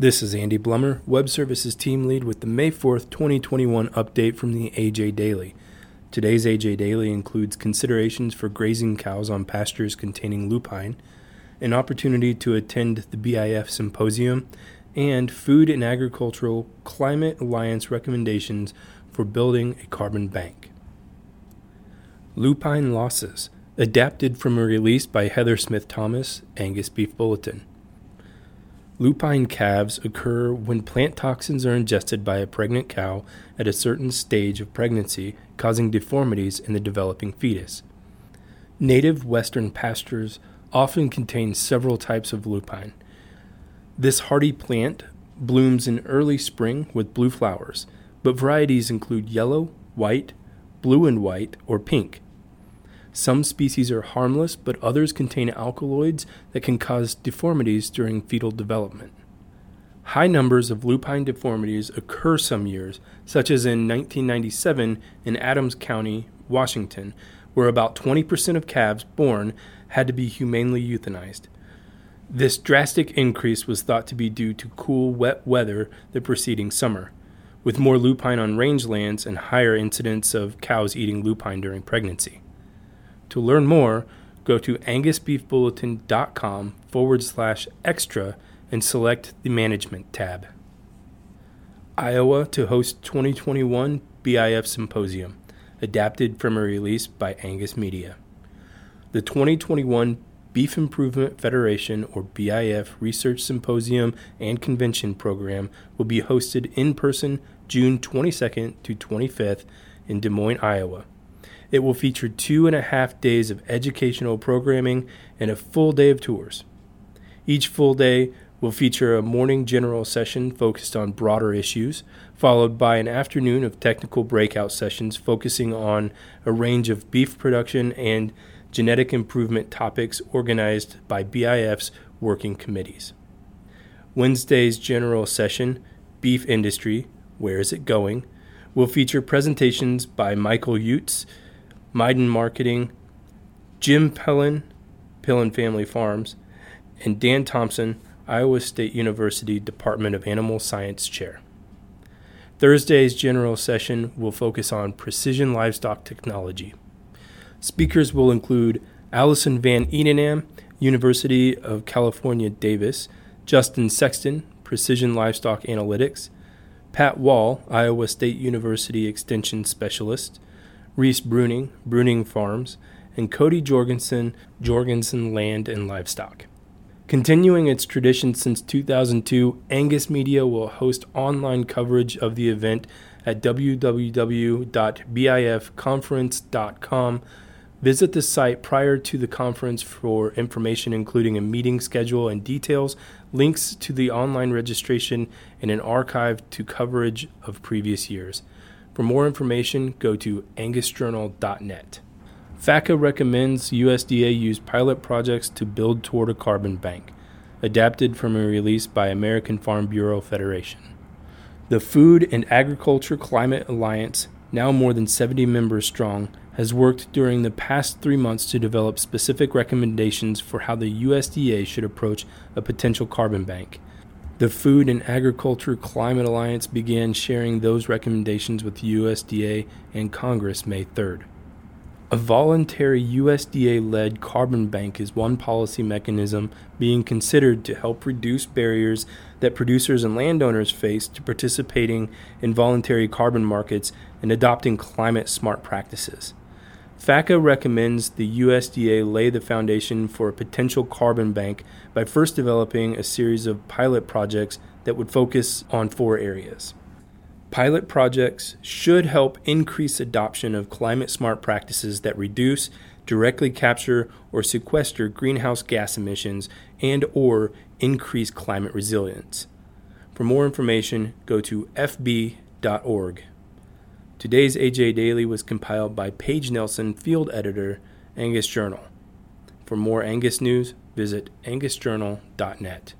This is Andy Blummer, Web Services Team Lead with the May 4th, 2021 update from the AJ Daily. Today's AJ Daily includes considerations for grazing cows on pastures containing lupine, an opportunity to attend the BIF Symposium, and Food and Agricultural Climate Alliance recommendations for building a carbon bank. Lupine Losses, adapted from a release by Heather Smith Thomas, Angus Beef Bulletin. Lupine calves occur when plant toxins are ingested by a pregnant cow at a certain stage of pregnancy, causing deformities in the developing fetus. Native Western pastures often contain several types of lupine. This hardy plant blooms in early spring with blue flowers, but varieties include yellow, white, blue and white, or pink. Some species are harmless, but others contain alkaloids that can cause deformities during fetal development. High numbers of lupine deformities occur some years, such as in 1997 in Adams County, Washington, where about 20% of calves born had to be humanely euthanized. This drastic increase was thought to be due to cool, wet weather the preceding summer, with more lupine on rangelands and higher incidence of cows eating lupine during pregnancy. To learn more, go to angusbeefbulletin.com forward slash extra and select the Management tab. Iowa to host 2021 BIF Symposium, adapted from a release by Angus Media. The 2021 Beef Improvement Federation, or BIF, Research Symposium and Convention Program will be hosted in person June 22nd to 25th in Des Moines, Iowa. It will feature two and a half days of educational programming and a full day of tours. Each full day will feature a morning general session focused on broader issues, followed by an afternoon of technical breakout sessions focusing on a range of beef production and genetic improvement topics organized by BIF's working committees. Wednesday's general session, Beef Industry Where is It Going? will feature presentations by Michael Uetz Midan Marketing, Jim Pillen, Pillen Family Farms, and Dan Thompson, Iowa State University Department of Animal Science Chair. Thursday's general session will focus on precision livestock technology. Speakers will include Alison Van Eenennaam, University of California, Davis, Justin Sexton, Precision Livestock Analytics, Pat Wall, Iowa State University Extension Specialist, Reese Bruning, Bruning Farms, and Cody Jorgensen, Jorgensen Land and Livestock. Continuing its tradition since 2002, Angus Media will host online coverage of the event at www.bifconference.com. Visit the site prior to the conference for information including a meeting schedule and details, links to the online registration, and an archive to coverage of previous years. For more information, go to angusjournal.net. FACA recommends USDA use pilot projects to build toward a carbon bank, adapted from a release by American Farm Bureau Federation. The Food and Agriculture Climate Alliance, now more than 70 members strong, has worked during the past three months to develop specific recommendations for how the USDA should approach a potential carbon bank. The Food and Agriculture Climate Alliance began sharing those recommendations with USDA and Congress May 3rd. A voluntary USDA led carbon bank is one policy mechanism being considered to help reduce barriers that producers and landowners face to participating in voluntary carbon markets and adopting climate smart practices. FACA recommends the USDA lay the foundation for a potential carbon bank by first developing a series of pilot projects that would focus on four areas. Pilot projects should help increase adoption of climate smart practices that reduce, directly capture or sequester greenhouse gas emissions and or increase climate resilience. For more information, go to fb.org. Today's AJ Daily was compiled by Paige Nelson, field editor, Angus Journal. For more Angus news, visit angusjournal.net.